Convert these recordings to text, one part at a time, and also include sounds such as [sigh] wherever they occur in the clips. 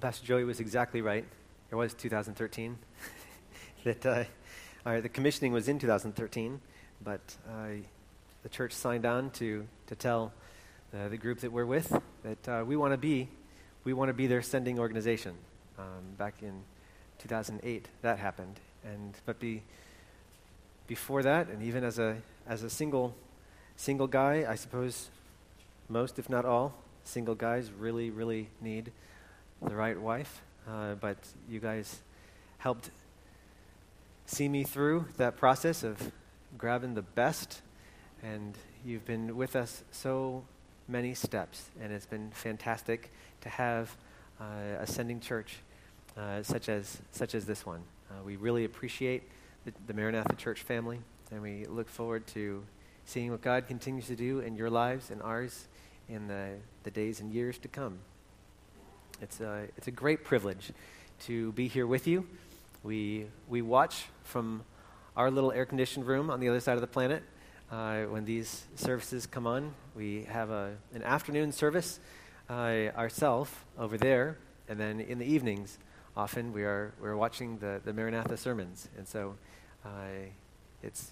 Well, Pastor Joey was exactly right. It was 2013. [laughs] that uh, the commissioning was in 2013, but uh, the church signed on to, to tell uh, the group that we're with that uh, we want to be we want to be their sending organization. Um, back in 2008, that happened, and but be, before that, and even as a as a single single guy, I suppose most, if not all, single guys really really need the right wife. Uh, but you guys helped see me through that process of grabbing the best, and you've been with us so many steps, and it's been fantastic to have uh, ascending church uh, such as such as this one. Uh, we really appreciate the, the, Maranatha Church family, and we look forward to seeing what God continues to do in your lives and ours in the, the days and years to come. It's a, it's a great privilege to be here with you. We, we watch from our little air conditioned room on the other side of the planet uh, when these services come on. We have a, an afternoon service uh, ourselves over there, and then in the evenings, often we are we're watching the, the Maranatha sermons. And so uh, it's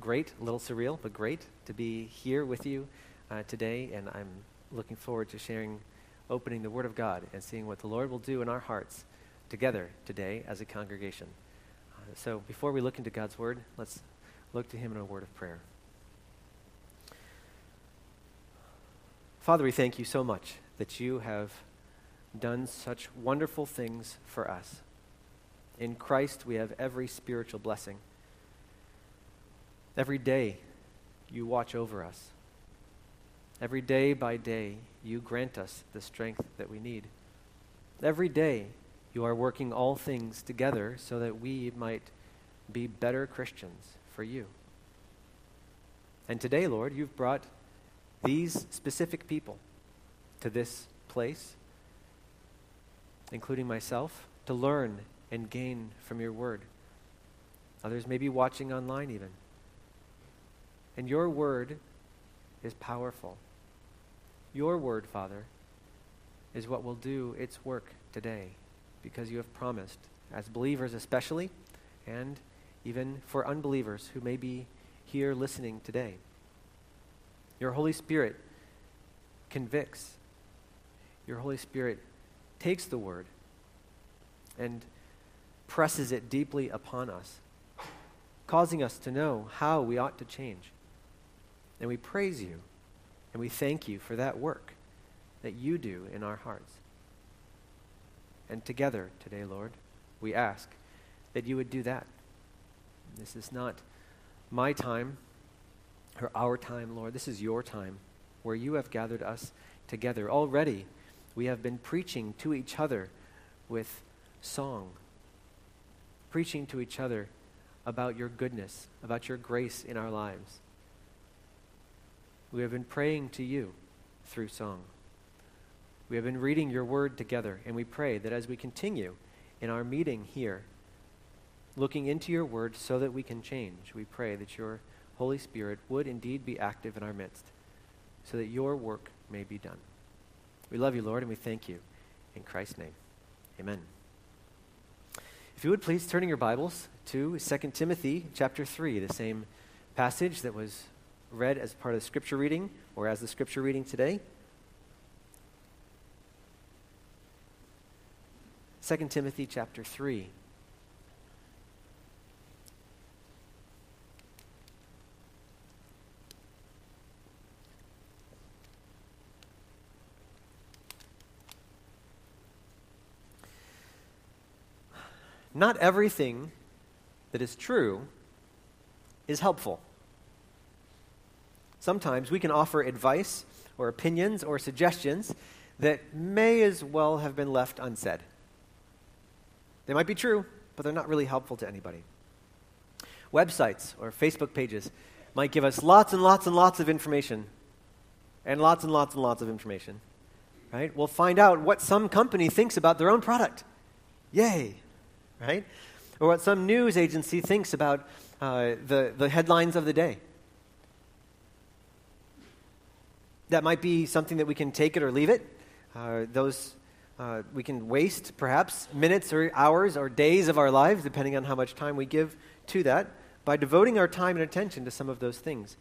great, a little surreal, but great to be here with you uh, today, and I'm looking forward to sharing, opening the Word of God and seeing what the Lord will do in our hearts together today as a congregation. Uh, so before we look into God's Word, let's look to Him in a word of prayer. Father, we thank you so much that you have done such wonderful things for us. In Christ, we have every spiritual blessing. Every day, you watch over us. Every day by day, you grant us the strength that we need. Every day, you are working all things together so that we might be better Christians for you. And today, Lord, you've brought these specific people to this place, including myself, to learn and gain from your word. Others may be watching online even. And your word is powerful. Your word, Father, is what will do its work today because you have promised, as believers especially, and even for unbelievers who may be here listening today. Your Holy Spirit convicts. Your Holy Spirit takes the word and presses it deeply upon us, causing us to know how we ought to change. And we praise you and we thank you for that work that you do in our hearts. And together today, Lord, we ask that you would do that. This is not my time or our time, Lord. This is your time where you have gathered us together. Already, we have been preaching to each other with song, preaching to each other about your goodness, about your grace in our lives. We have been praying to you through song. We have been reading your word together, and we pray that as we continue in our meeting here, looking into your word so that we can change, we pray that your Holy Spirit would indeed be active in our midst so that your work may be done. We love you, Lord, and we thank you. In Christ's name, amen. If you would please turn in your Bibles to 2 Timothy chapter 3, the same passage that was read as part of the scripture reading or as the scripture reading today. 2 Timothy chapter 3. not everything that is true is helpful. Sometimes we can offer advice or opinions or suggestions that may as well have been left unsaid. They might be true, but they're not really helpful to anybody. Websites or Facebook pages might give us lots and lots and lots of information, and lots and lots and lots of information. Right? We'll find out what some company thinks about their own product. Yay! right? Or what some news agency thinks about uh, the, the headlines of the day. That might be something that we can take it or leave it. Uh, those Uh, we can waste perhaps minutes or hours or days of our lives, depending on how much time we give to that, by devoting our time and attention to some of those things.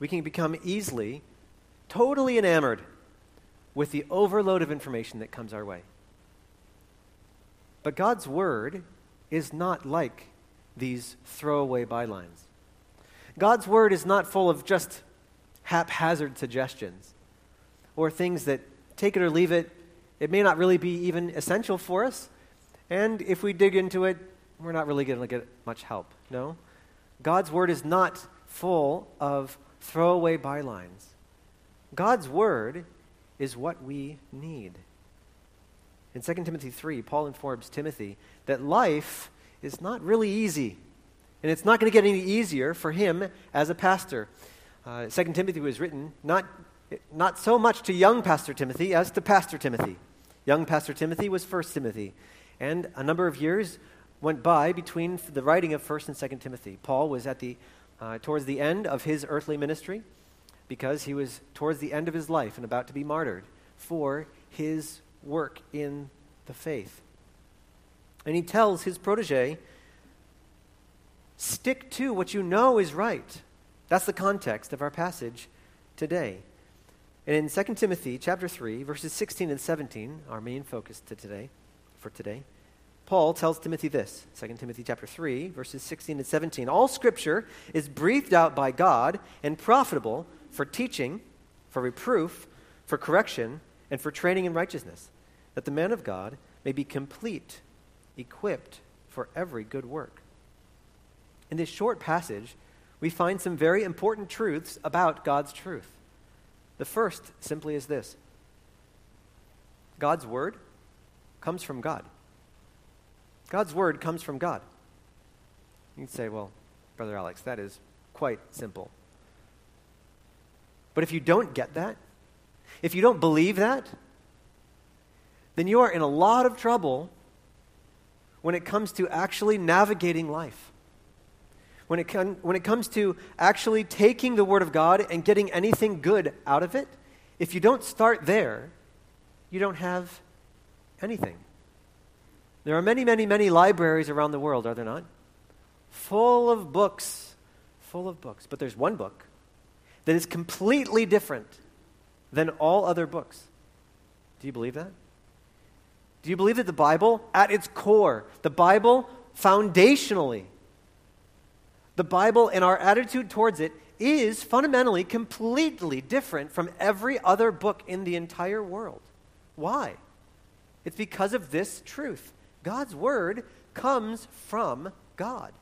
We can become easily totally enamored with the overload of information that comes our way. But God's Word is not like these throwaway bylines. God's Word is not full of just haphazard suggestions or things that take it or leave it. It may not really be even essential for us. And if we dig into it, we're not really going to get much help. No? God's Word is not full of throwaway bylines. God's Word is what we need. In 2 Timothy 3, Paul informs Timothy that life is not really easy. And it's not going to get any easier for him as a pastor. Uh, 2 Timothy was written not, not so much to young Pastor Timothy as to Pastor Timothy. Young Pastor Timothy was 1 Timothy. And a number of years went by between the writing of 1 and 2 Timothy. Paul was at the, uh, towards the end of his earthly ministry because he was towards the end of his life and about to be martyred for his work in the faith. And he tells his protege, stick to what you know is right. That's the context of our passage today. And in 2 Timothy chapter 3, verses 16 and 17, our main focus to today, for today, Paul tells Timothy this, 2 Timothy chapter 3, verses 16 and 17. All scripture is breathed out by God and profitable for teaching, for reproof, for correction, and for training in righteousness, that the man of God may be complete, equipped for every good work. In this short passage, we find some very important truths about God's truth. The first simply is this God's word comes from God. God's word comes from God. You'd say, well, Brother Alex, that is quite simple. But if you don't get that, if you don't believe that, then you are in a lot of trouble when it comes to actually navigating life. When it, when it comes to actually taking the Word of God and getting anything good out of it, if you don't start there, you don't have anything. There are many, many, many libraries around the world, are there not? Full of books, full of books. But there's one book that is completely different than all other books. Do you believe that? Do you believe that the Bible, at its core, the Bible foundationally, the Bible and our attitude towards it is fundamentally completely different from every other book in the entire world? Why? It's because of this truth. God's Word comes from God.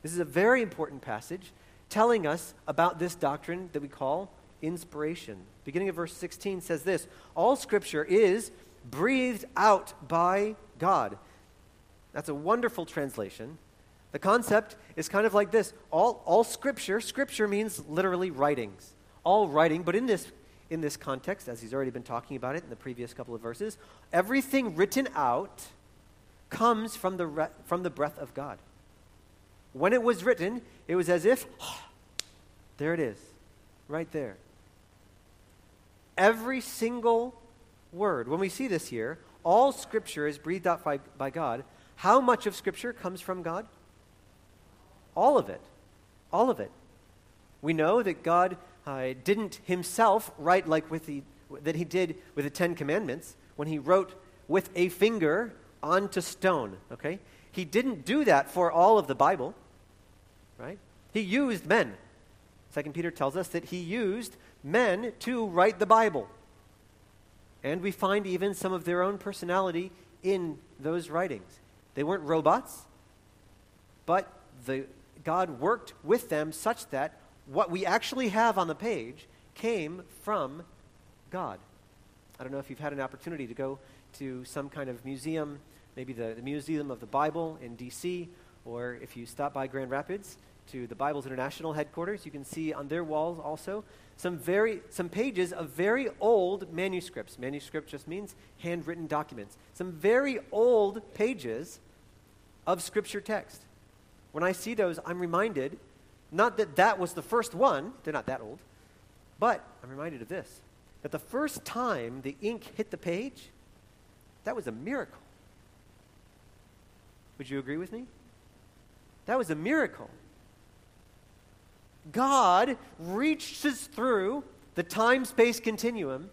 This is a very important passage telling us about this doctrine that we call inspiration. Beginning of verse 16 says this All scripture is breathed out by God. That's a wonderful translation. The concept is kind of like this all, all scripture, scripture means literally writings. All writing, but in this, in this context, as he's already been talking about it in the previous couple of verses, everything written out comes from the, re- from the breath of God. When it was written, it was as if, [gasps] there it is, right there. Every single word, when we see this here, all Scripture is breathed out by, by God. How much of Scripture comes from God? All of it. All of it. We know that God uh, didn't himself write like with the, that he did with the Ten Commandments when he wrote with a finger onto stone, okay? He didn't do that for all of the Bible, right? He used men. Second Peter tells us that he used men to write the Bible. And we find even some of their own personality in those writings. They weren't robots, but the, God worked with them such that what we actually have on the page came from God. I don't know if you've had an opportunity to go to some kind of museum, maybe the, the Museum of the Bible in D.C., or if you stop by Grand Rapids to the Bibles International headquarters, you can see on their walls also some, very, some pages of very old manuscripts. Manuscript just means handwritten documents. Some very old pages of Scripture text. When I see those, I'm reminded not that that was the first one, they're not that old, but I'm reminded of this that the first time the ink hit the page, that was a miracle. Would you agree with me? That was a miracle. God reaches through the time space continuum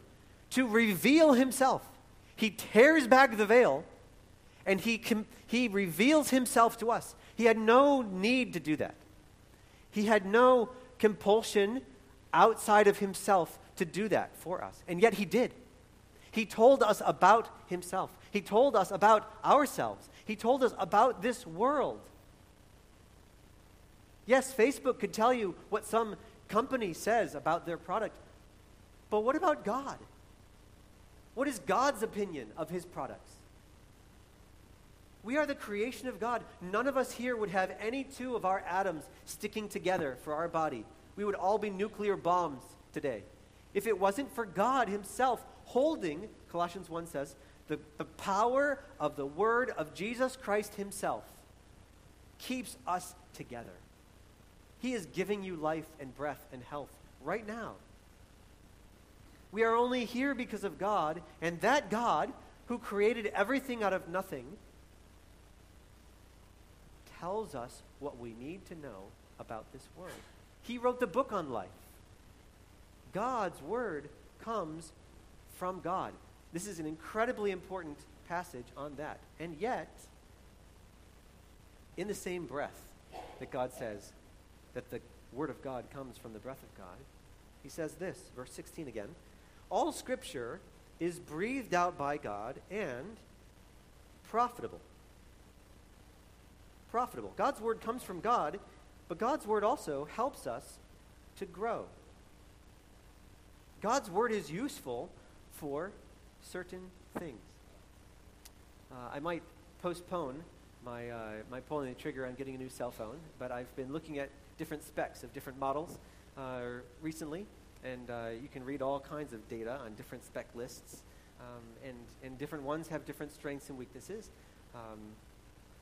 to reveal himself. He tears back the veil and he, com- he reveals himself to us. He had no need to do that. He had no compulsion outside of himself to do that for us. And yet he did. He told us about himself. He told us about ourselves. He told us about this world. Yes, Facebook could tell you what some company says about their product, but what about God? What is God's opinion of his products? We are the creation of God. None of us here would have any two of our atoms sticking together for our body. We would all be nuclear bombs today. If it wasn't for God Himself holding, Colossians 1 says, the, the power of the Word of Jesus Christ Himself keeps us together. He is giving you life and breath and health right now. We are only here because of God, and that God, who created everything out of nothing, tells us what we need to know about this world. He wrote the book on life. God's word comes from God. This is an incredibly important passage on that. And yet, in the same breath that God says, that the Word of God comes from the breath of God, he says this, verse 16 again All Scripture is breathed out by God and profitable. Profitable. God's Word comes from God, but God's Word also helps us to grow. God's Word is useful for certain things. Uh, I might postpone my, uh, my pulling the trigger on getting a new cell phone, but I've been looking at different specs of different models uh, recently, and uh, you can read all kinds of data on different spec lists, um, and, and different ones have different strengths and weaknesses, um,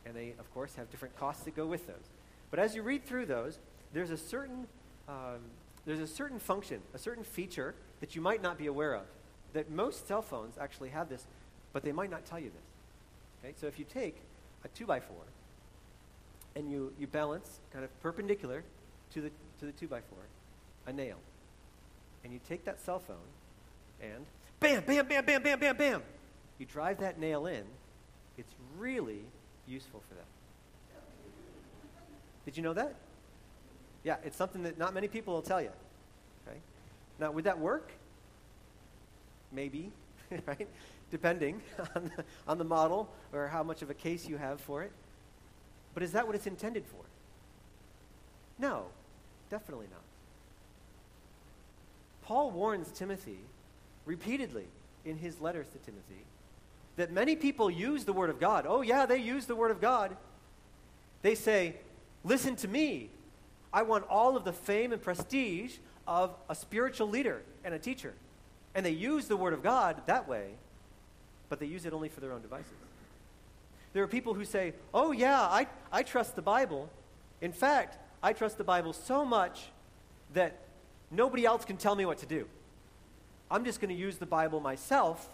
and they, of course, have different costs that go with those. But as you read through those, there's a certain, um, there's a certain function, a certain feature that you might not be aware of, that most cell phones actually have this, but they might not tell you this. Okay? So if you take a 2 by 4 and you, you balance kind of perpendicular to the, to the 2 by 4 a nail. And you take that cell phone and bam, bam, bam, bam, bam, bam, bam. You drive that nail in. It's really useful for that. Did you know that? Yeah, it's something that not many people will tell you. Okay? Now, would that work? Maybe, [laughs] right? Depending [laughs] on the, on the model or how much of a case you have for it. But is that what it's intended for? No, definitely not. Paul warns Timothy repeatedly in his letters to Timothy that many people use the Word of God. Oh, yeah, they use the Word of God. They say, Listen to me. I want all of the fame and prestige of a spiritual leader and a teacher. And they use the Word of God that way, but they use it only for their own devices. There are people who say, oh, yeah, I, I trust the Bible. In fact, I trust the Bible so much that nobody else can tell me what to do. I'm just going to use the Bible myself,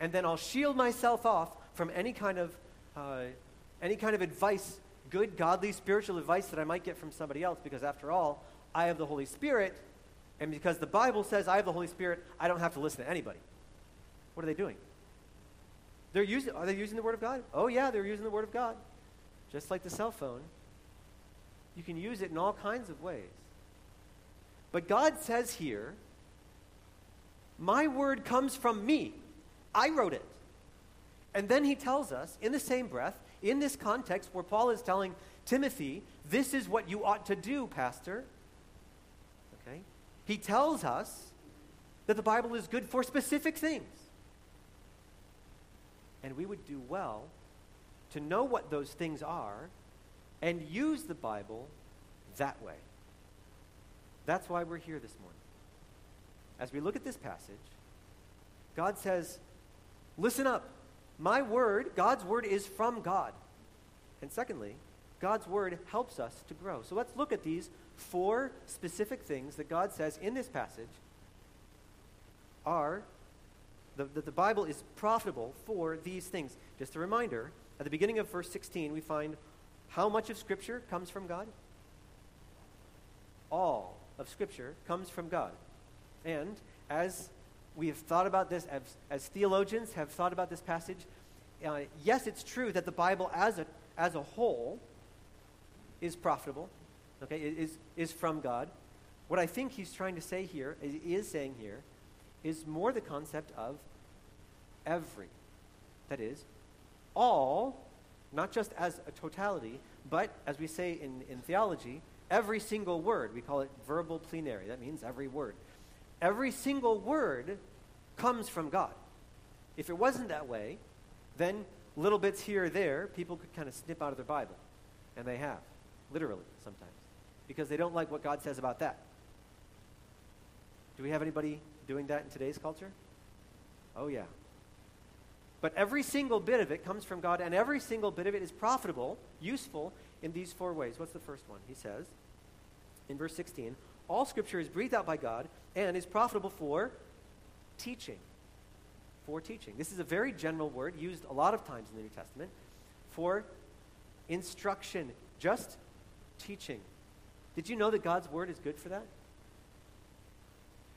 and then I'll shield myself off from any kind of, uh, any kind of advice, good, godly, spiritual advice that I might get from somebody else, because after all, I have the Holy Spirit, and because the Bible says I have the Holy Spirit, I don't have to listen to anybody. What are they doing? They're using, are they using the Word of God? Oh, yeah, they're using the Word of God. Just like the cell phone. You can use it in all kinds of ways. But God says here, My Word comes from me. I wrote it. And then he tells us, in the same breath, in this context where Paul is telling Timothy, This is what you ought to do, Pastor. Okay? He tells us that the Bible is good for specific things. And we would do well to know what those things are and use the Bible that way. That's why we're here this morning. As we look at this passage, God says, Listen up. My word, God's word, is from God. And secondly, God's word helps us to grow. So let's look at these four specific things that God says in this passage are, the, that the Bible is profitable for these things. Just a reminder, at the beginning of verse 16, we find how much of Scripture comes from God? All of Scripture comes from God. And as we have thought about this, as, as theologians have thought about this passage, uh, yes, it's true that the Bible as a, as a whole is profitable, okay, is, is from God. What I think he's trying to say here, is saying here, is more the concept of every. That is, all, not just as a totality, but as we say in, in theology, every single word. We call it verbal plenary. That means every word. Every single word comes from God. If it wasn't that way, then little bits here or there, people could kind of snip out of their Bible. And they have, literally, sometimes, because they don't like what God says about that. Do we have anybody doing that in today's culture? Oh, yeah. But every single bit of it comes from God, and every single bit of it is profitable, useful in these four ways. What's the first one? He says in verse 16 All scripture is breathed out by God and is profitable for teaching. For teaching. This is a very general word used a lot of times in the New Testament for instruction, just teaching. Did you know that God's word is good for that?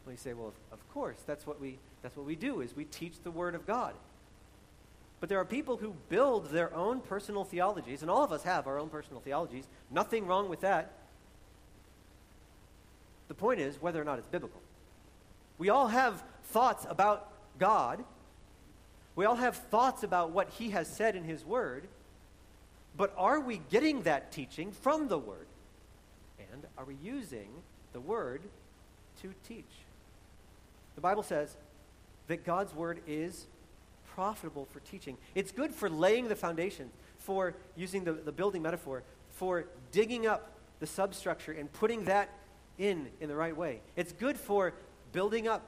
Well, you say, well, of, of course, that's what, we, that's what we do, is we teach the word of God. But there are people who build their own personal theologies, and all of us have our own personal theologies. Nothing wrong with that. The point is whether or not it's biblical. We all have thoughts about God. We all have thoughts about what He has said in His Word. But are we getting that teaching from the Word? And are we using the Word to teach? The Bible says that God's Word is profitable for teaching. It's good for laying the foundation, for using the, the building metaphor, for digging up the substructure and putting that in in the right way. It's good for building up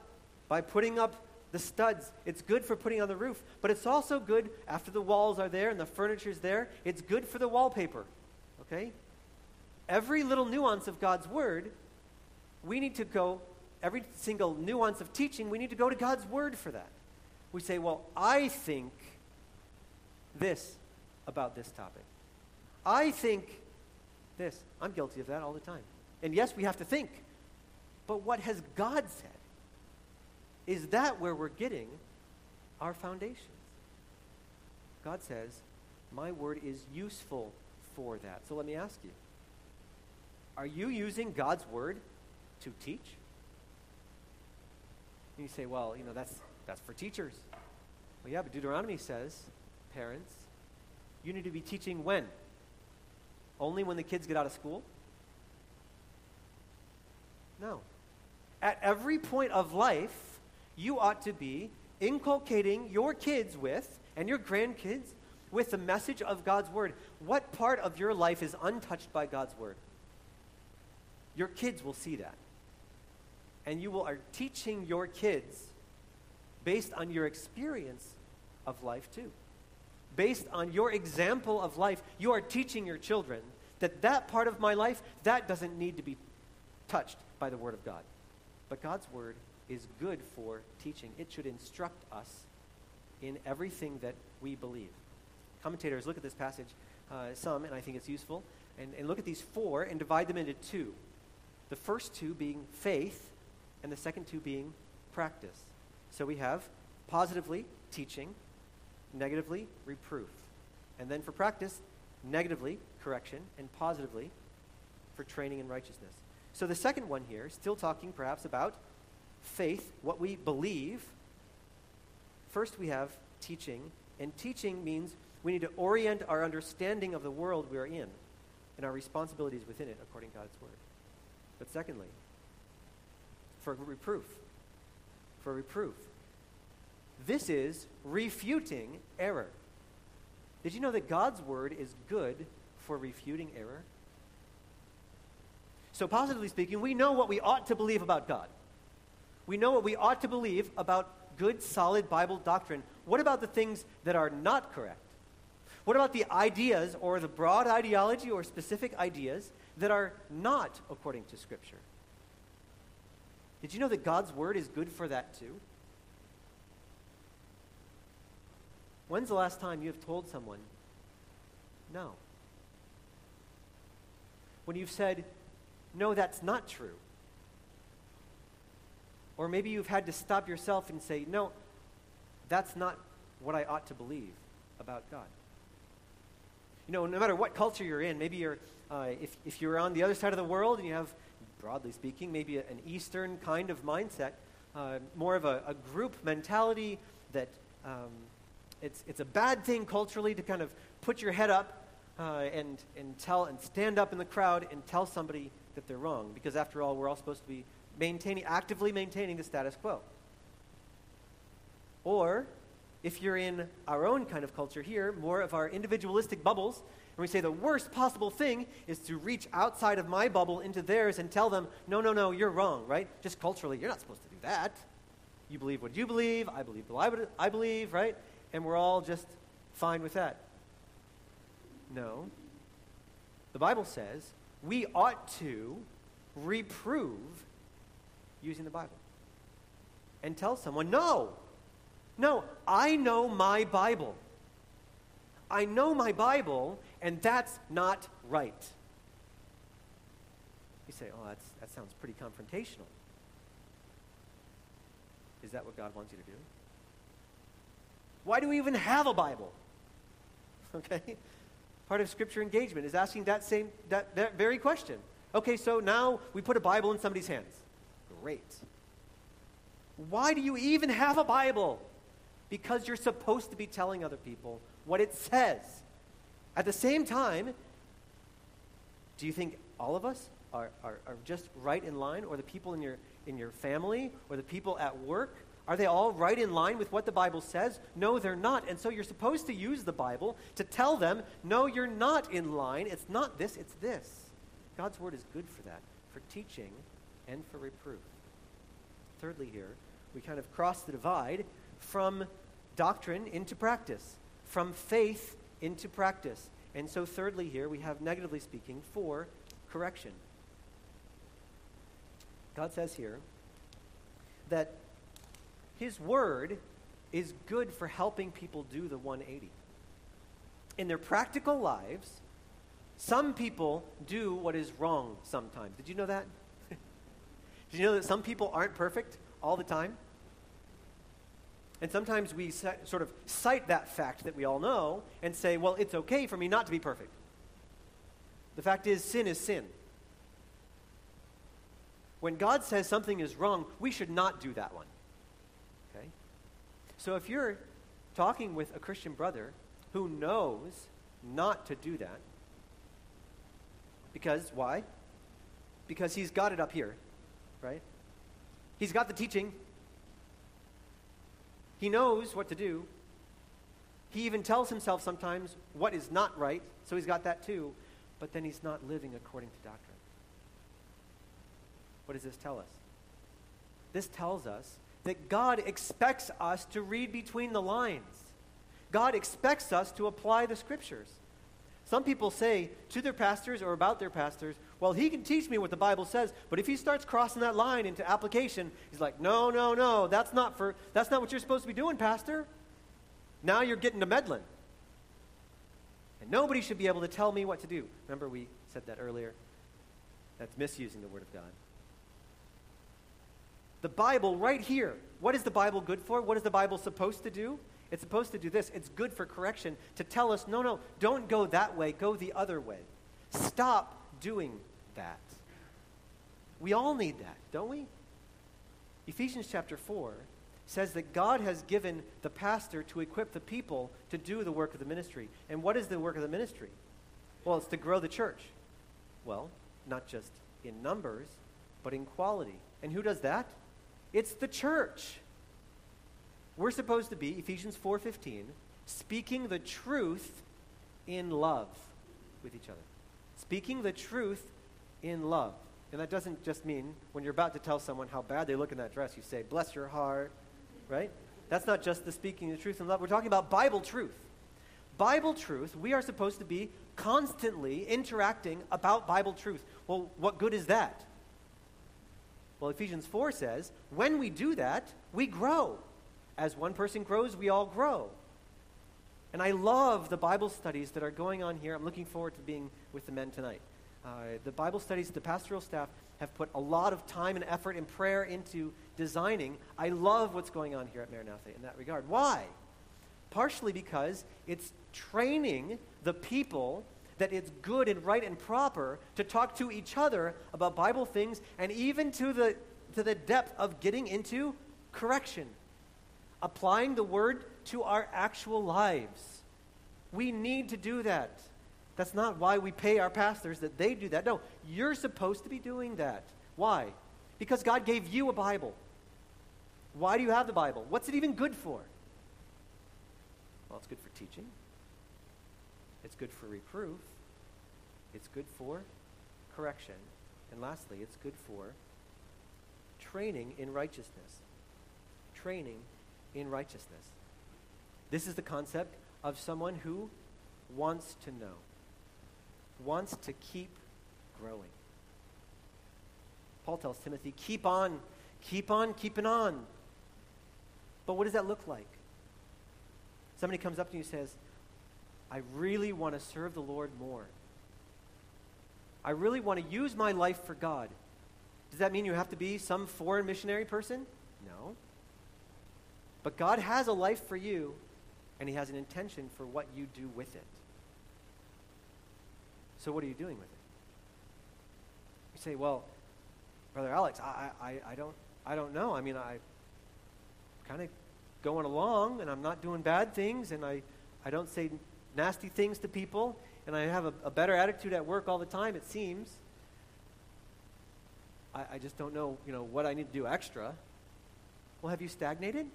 by putting up the studs. It's good for putting on the roof, but it's also good after the walls are there and the furniture's there. It's good for the wallpaper. Okay? Every little nuance of God's word, we need to go every single nuance of teaching, we need to go to God's word for that we say, well, I think this about this topic. I think this. I'm guilty of that all the time. And yes, we have to think. But what has God said? Is that where we're getting our foundations? God says, My word is useful for that. So let me ask you Are you using God's word to teach? And you say, Well, you know, that's, that's for teachers. Well, yeah, but Deuteronomy says, parents, you need to be teaching when? Only when the kids get out of school? No. At every point of life, you ought to be inculcating your kids with, and your grandkids, with the message of God's Word. What part of your life is untouched by God's Word? Your kids will see that. And you will, are teaching your kids based on your experience of life too. Based on your example of life, you are teaching your children that that part of my life, that doesn't need to be touched by the Word of God. But God's Word is good for teaching. It should instruct us in everything that we believe. Commentators look at this passage, uh, some, and I think it's useful, and, and look at these four and divide them into two. The first two being faith, and the second two being practice. So we have positively teaching, negatively reproof. And then for practice, negatively correction, and positively for training in righteousness. So the second one here, still talking perhaps about faith, what we believe. First, we have teaching, and teaching means we need to orient our understanding of the world we are in and our responsibilities within it according to God's word. But secondly, for reproof. For reproof. This is refuting error. Did you know that God's word is good for refuting error? So, positively speaking, we know what we ought to believe about God. We know what we ought to believe about good, solid Bible doctrine. What about the things that are not correct? What about the ideas or the broad ideology or specific ideas that are not according to Scripture? Did you know that God's Word is good for that too? When's the last time you have told someone no? When you've said, no, that's not true. Or maybe you've had to stop yourself and say, no, that's not what I ought to believe about God. You know, no matter what culture you're in, maybe you're, uh, if, if you're on the other side of the world and you have, broadly speaking, maybe a, an Eastern kind of mindset, uh, more of a, a, group mentality that um, it's, it's a bad thing culturally to kind of put your head up uh, and, and tell and stand up in the crowd and tell somebody that they're wrong. Because after all, we're all supposed to be maintaining, actively maintaining the status quo. Or if you're in our own kind of culture here, more of our individualistic bubbles, and we say the worst possible thing is to reach outside of my bubble into theirs and tell them, no, no, no, you're wrong, right? Just culturally, you're not supposed to do that. You believe what you believe, I believe what I believe, right? And we're all just fine with that. No. The Bible says we ought to reprove using the Bible and tell someone, no, no, I know my Bible. I know my Bible, and that's not right. You say, oh, that's, that sounds pretty confrontational. Is that what God wants you to do? Why do we even have a Bible? [laughs] Okay? Part of scripture engagement is asking that same that, that very question. Okay, so now we put a Bible in somebody's hands. Great. Why do you even have a Bible? because you're supposed to be telling other people what it says. At the same time, do you think all of us are, are, are just right in line, or the people in your, in your family, or the people at work? Are they all right in line with what the Bible says? No, they're not. And so you're supposed to use the Bible to tell them, no, you're not in line. It's not this, it's this. God's word is good for that, for teaching and for reproof. Thirdly, here, we kind of cross the divide from doctrine into practice, from faith into practice. And so, thirdly, here we have, negatively speaking, for correction. God says here that His Word is good for helping people do the 180. In their practical lives, some people do what is wrong sometimes. Did you know that? [laughs] Did you know that some people aren't perfect all the time? And sometimes we sort of cite that fact that we all know and say, well, it's okay for me not to be perfect. The fact is, sin is sin. When God says something is wrong, we should not do that one. So if you're talking with a Christian brother who knows not to do that, because why? Because he's got it up here, right? He's got the teaching, he knows what to do. He even tells himself sometimes what is not right, so he's got that too, but then he's not living according to doctrine. What does this tell us? This tells us that God expects us to read between the lines. God expects us to apply the scriptures. Some people say to their pastors or about their pastors, well, he can teach me what the Bible says, but if he starts crossing that line into application, he's like, no, no, no, that's not for that's not what you're supposed to be doing, pastor. Now you're getting to meddling. And nobody should be able to tell me what to do. Remember we said that earlier? That's misusing the word of God. The Bible right here. What is the Bible good for? What is the Bible supposed to do? It's supposed to do this. It's good for correction to tell us, no, no, don't go that way, go the other way. Stop doing that. We all need that, don't we? Ephesians chapter 4 says that God has given the pastor to equip the people to do the work of the ministry. And what is the work of the ministry? Well, it's to grow the church. Well, not just in numbers, but in quality. And who does that? It's the church. We're supposed to be, Ephesians 4:15, speaking the truth in love with each other. Speaking the truth in love. And that doesn't just mean when you're about to tell someone how bad they look in that dress, you say, bless your heart, right? That's not just the speaking the truth in love. We're talking about Bible truth. Bible truth, we are supposed to be constantly interacting about Bible truth. Well, what good is that? Well, Ephesians 4 says, when we do that, we grow. As one person grows, we all grow. And I love the Bible studies that are going on here. I'm looking forward to being with the men tonight. Uh, the Bible studies, the pastoral staff have put a lot of time and effort and prayer into designing. I love what's going on here at Maranatha in that regard. Why? Partially because it's training the people that it's good and right and proper to talk to each other about Bible things and even to the, to the depth of getting into correction, applying the word to our actual lives. We need to do that. That's not why we pay our pastors that they do that. No, you're supposed to be doing that. Why? Because God gave you a Bible. Why do you have the Bible? What's it even good for? Well, it's good for teaching. It's good for reproof. It's good for correction. And lastly, it's good for training in righteousness. Training in righteousness. This is the concept of someone who wants to know, wants to keep growing. Paul tells Timothy, keep on, keep on, keeping on. But what does that look like? Somebody comes up to you and says, I really want to serve the Lord more. I really want to use my life for God. Does that mean you have to be some foreign missionary person? No. But God has a life for you, and He has an intention for what you do with it. So, what are you doing with it? You say, well, Brother Alex, I, I, I, don't, I don't know. I mean, I kind of going along, and I'm not doing bad things, and I, I don't say nasty things to people, and I have a, a better attitude at work all the time, it seems. I, I just don't know, you know, what I need to do extra. Well, have you stagnated?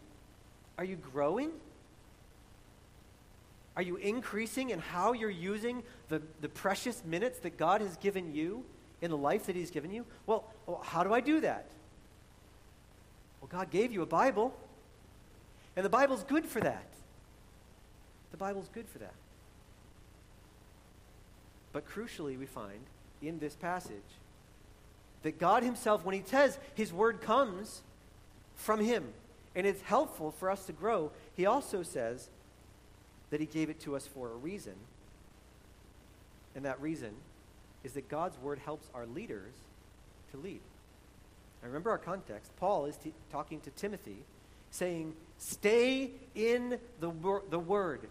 Are you growing? Are you increasing in how you're using the, the precious minutes that God has given you in the life that He's given you? Well, well, how do I do that? Well, God gave you a Bible, and the Bible's good for that. The Bible's good for that. But crucially, we find in this passage that God Himself, when He says His word comes from Him and it's helpful for us to grow, He also says that He gave it to us for a reason. And that reason is that God's word helps our leaders to lead. I remember our context. Paul is t- talking to Timothy, saying, Stay in the, wor- the word.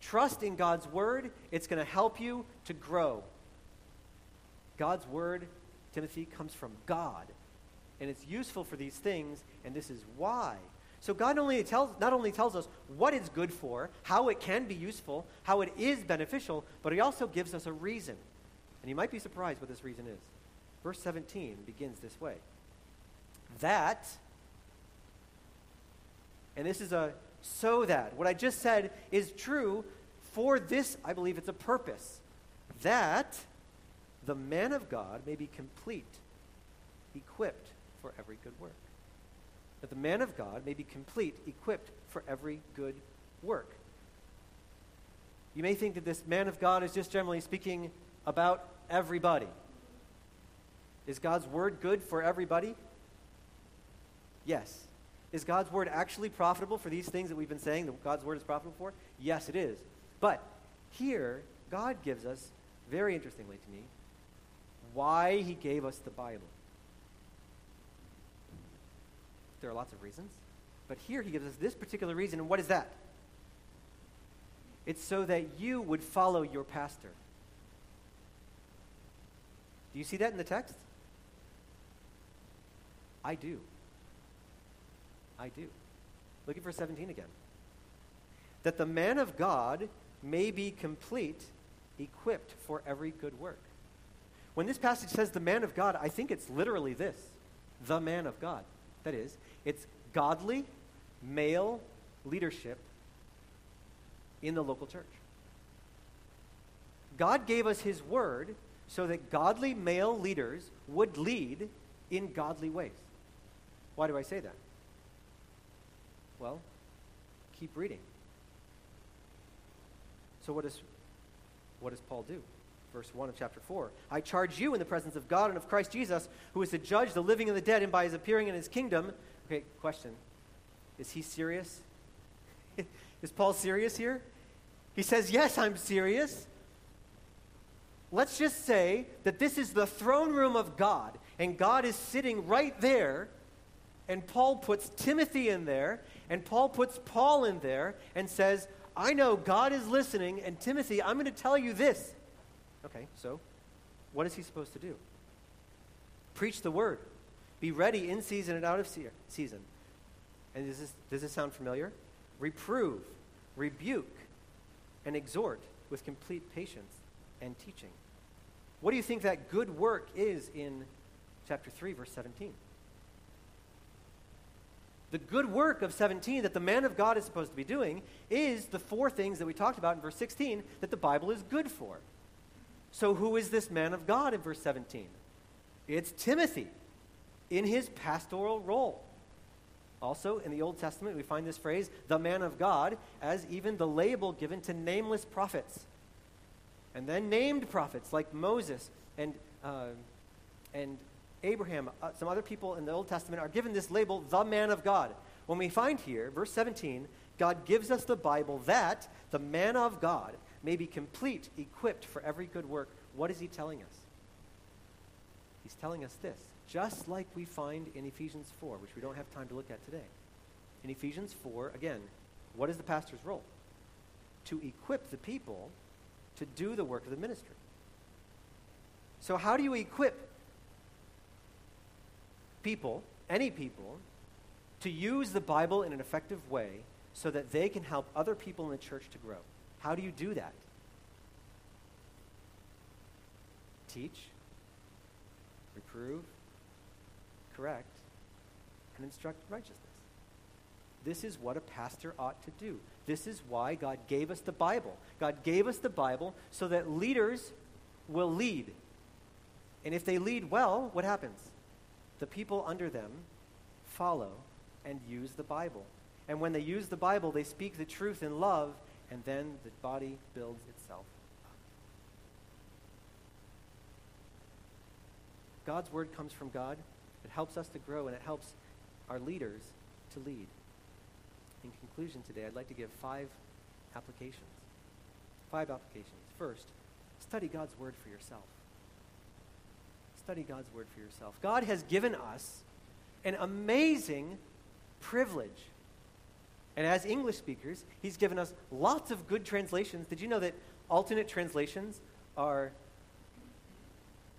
Trust in God's word. It's going to help you to grow. God's word, Timothy, comes from God. And it's useful for these things, and this is why. So God only tells, not only tells us what it's good for, how it can be useful, how it is beneficial, but he also gives us a reason. And you might be surprised what this reason is. Verse 17 begins this way. That, and this is a so that. What I just said is true for this, I believe it's a purpose. That the man of God may be complete, equipped for every good work. That the man of God may be complete, equipped for every good work. You may think that this man of God is just generally speaking about everybody. Is God's word good for everybody? Yes. Is God's word actually profitable for these things that we've been saying that God's word is profitable for? Yes, it is. But here, God gives us, very interestingly to me, why he gave us the Bible. There are lots of reasons. But here he gives us this particular reason. And what is that? It's so that you would follow your pastor. Do you see that in the text? I do. I do. Look at verse 17 again. That the man of God may be complete, equipped for every good work. When this passage says the man of God, I think it's literally this the man of God. That is, it's godly male leadership in the local church. God gave us his word so that godly male leaders would lead in godly ways. Why do I say that? Well, keep reading. So what does what does Paul do? Verse 1 of chapter 4. I charge you in the presence of God and of Christ Jesus, who is to judge the living and the dead, and by his appearing in his kingdom. Okay, question. Is he serious? [laughs] is Paul serious here? He says, Yes, I'm serious. Let's just say that this is the throne room of God, and God is sitting right there, and Paul puts Timothy in there, and Paul puts Paul in there, and says, I know God is listening, and Timothy, I'm going to tell you this. Okay, so what is he supposed to do? Preach the word. Be ready in season and out of season. And does this, does this sound familiar? Reprove, rebuke, and exhort with complete patience and teaching. What do you think that good work is in chapter 3, verse 17? The good work of 17 that the man of God is supposed to be doing is the four things that we talked about in verse 16 that the Bible is good for. So, who is this man of God in verse 17? It's Timothy in his pastoral role. Also, in the Old Testament, we find this phrase, the man of God, as even the label given to nameless prophets. And then named prophets like Moses and, uh, and Abraham, uh, some other people in the Old Testament are given this label, the man of God. When we find here, verse 17, God gives us the Bible that the man of God may be complete, equipped for every good work. What is he telling us? He's telling us this, just like we find in Ephesians 4, which we don't have time to look at today. In Ephesians 4, again, what is the pastor's role? To equip the people to do the work of the ministry. So, how do you equip people, any people, to use the Bible in an effective way so that they can help other people in the church to grow. How do you do that? Teach, reprove, correct, and instruct righteousness. This is what a pastor ought to do. This is why God gave us the Bible. God gave us the Bible so that leaders will lead. And if they lead well, what happens? The people under them follow and use the Bible. And when they use the Bible, they speak the truth in love, and then the body builds itself up. God's word comes from God. It helps us to grow, and it helps our leaders to lead. In conclusion today, I'd like to give five applications. Five applications. First, study God's word for yourself study God's word for yourself. God has given us an amazing privilege. And as English speakers, He's given us lots of good translations. Did you know that alternate translations are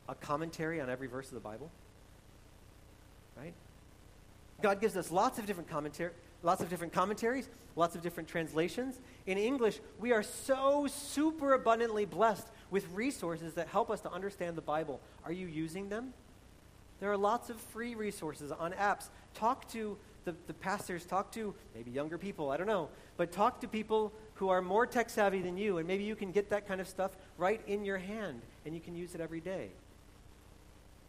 a commentary on every verse of the Bible? Right? God gives us lots of different commentary, lots of different commentaries, lots of different translations. In English, we are so super abundantly blessed with resources that help us to understand the Bible. Are you using them? There are lots of free resources on apps. Talk to the, the pastors, talk to maybe younger people, I don't know, but talk to people who are more tech savvy than you, and maybe you can get that kind of stuff right in your hand and you can use it every day.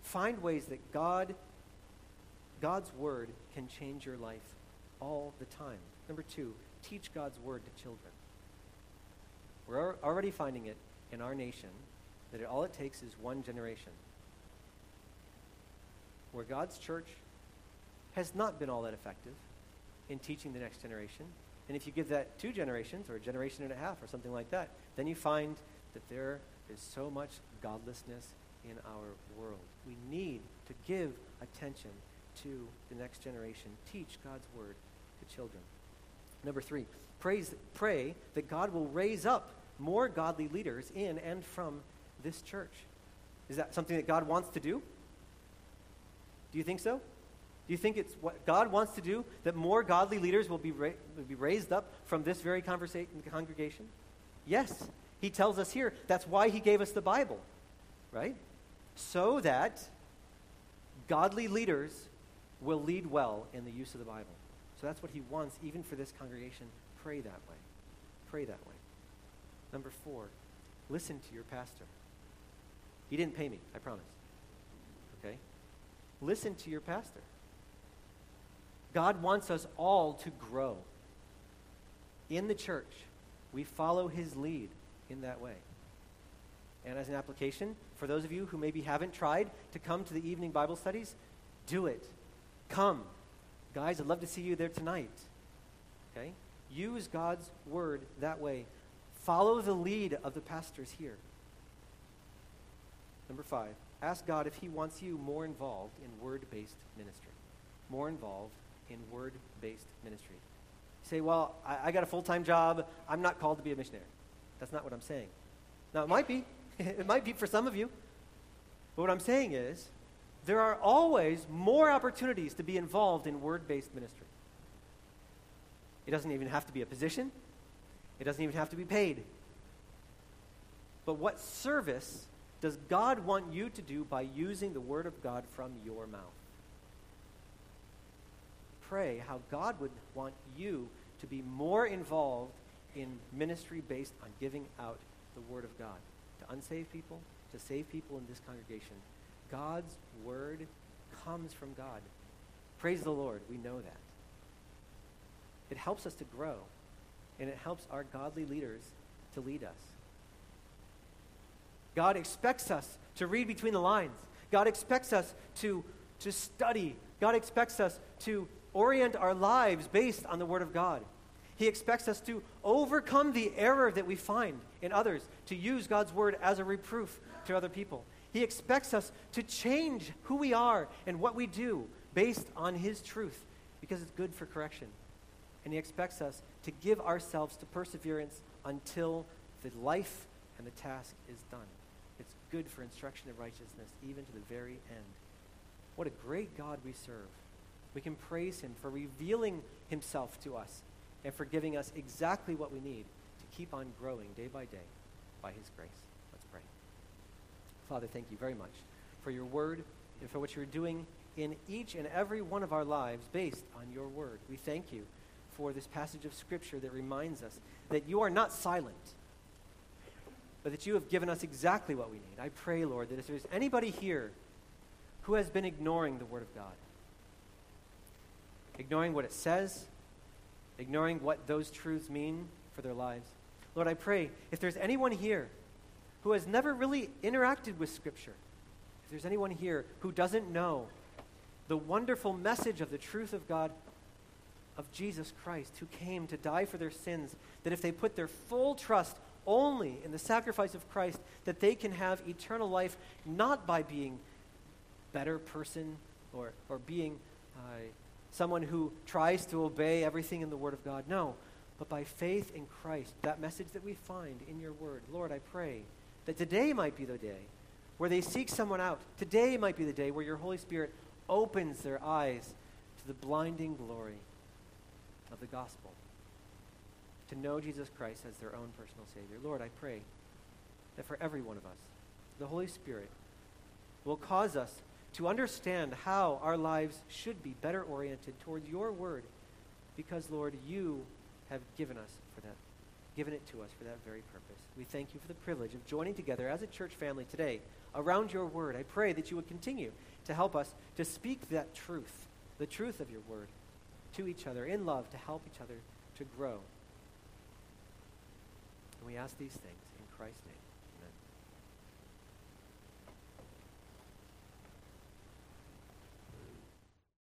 Find ways that God, God's word can change your life all the time. Number two, teach God's word to children. We're already finding it in our nation that it, all it takes is one generation where God's church has not been all that effective in teaching the next generation. And if you give that two generations or a generation and a half or something like that, then you find that there is so much godlessness in our world. We need to give attention to the next generation. Teach God's word to children. Number three, praise, pray that God will raise up more godly leaders in and from this church. Is that something that God wants to do? Do you think so? Do you think it's what God wants to do that more godly leaders will be, ra- will be raised up from this very congregation? Yes. He tells us here that's why he gave us the Bible, right? So that godly leaders will lead well in the use of the Bible. So that's what he wants, even for this congregation. Pray that way. Pray that way. Number four, listen to your pastor. He didn't pay me, I promise. Okay? Listen to your pastor. God wants us all to grow. In the church, we follow his lead in that way. And as an application, for those of you who maybe haven't tried to come to the evening Bible studies, do it. Come. Guys, I'd love to see you there tonight. Okay? Use God's word that way Follow the lead of the pastors here. Number five, ask God if He wants you more involved in word based ministry. More involved in word based ministry. Say, well, I, I got a full time job. I'm not called to be a missionary. That's not what I'm saying. Now, it might be. [laughs] it might be for some of you. But what I'm saying is, there are always more opportunities to be involved in word based ministry. It doesn't even have to be a position, it doesn't even have to be paid. But what service does God want you to do by using the Word of God from your mouth? Pray how God would want you to be more involved in ministry based on giving out the Word of God to unsaved people, to save people in this congregation. God's Word comes from God. Praise the Lord, we know that. It helps us to grow, and it helps our godly leaders to lead us. God expects us to read between the lines. God expects us to, to study. God expects us to orient our lives based on the Word of God. He expects us to overcome the error that we find in others, to use God's Word as a reproof to other people. He expects us to change who we are and what we do based on His truth because it's good for correction. And He expects us to give ourselves to perseverance until the life and the task is done. It's good for instruction of righteousness, even to the very end. What a great God we serve. We can praise him for revealing himself to us and for giving us exactly what we need to keep on growing day by day by his grace. Let's pray. Father, thank you very much for your word and for what you're doing in each and every one of our lives based on your word. We thank you for this passage of Scripture that reminds us that you are not silent but that you have given us exactly what we need. I pray, Lord, that if there's anybody here who has been ignoring the Word of God, ignoring what it says, ignoring what those truths mean for their lives, Lord, I pray if there's anyone here who has never really interacted with Scripture, if there's anyone here who doesn't know the wonderful message of the truth of God, of Jesus Christ, who came to die for their sins, that if they put their full trust only in the sacrifice of Christ that they can have eternal life, not by being better person or, or being uh, someone who tries to obey everything in the Word of God. No, but by faith in Christ, that message that we find in your Word. Lord, I pray that today might be the day where they seek someone out. Today might be the day where your Holy Spirit opens their eyes to the blinding glory of the gospel to know Jesus Christ as their own personal Savior. Lord, I pray that for every one of us, the Holy Spirit will cause us to understand how our lives should be better oriented towards your word because, Lord, you have given us for that, given it to us for that very purpose. We thank you for the privilege of joining together as a church family today around your word. I pray that you would continue to help us to speak that truth, the truth of your word, to each other in love, to help each other to grow. And we ask these things in Christ's name.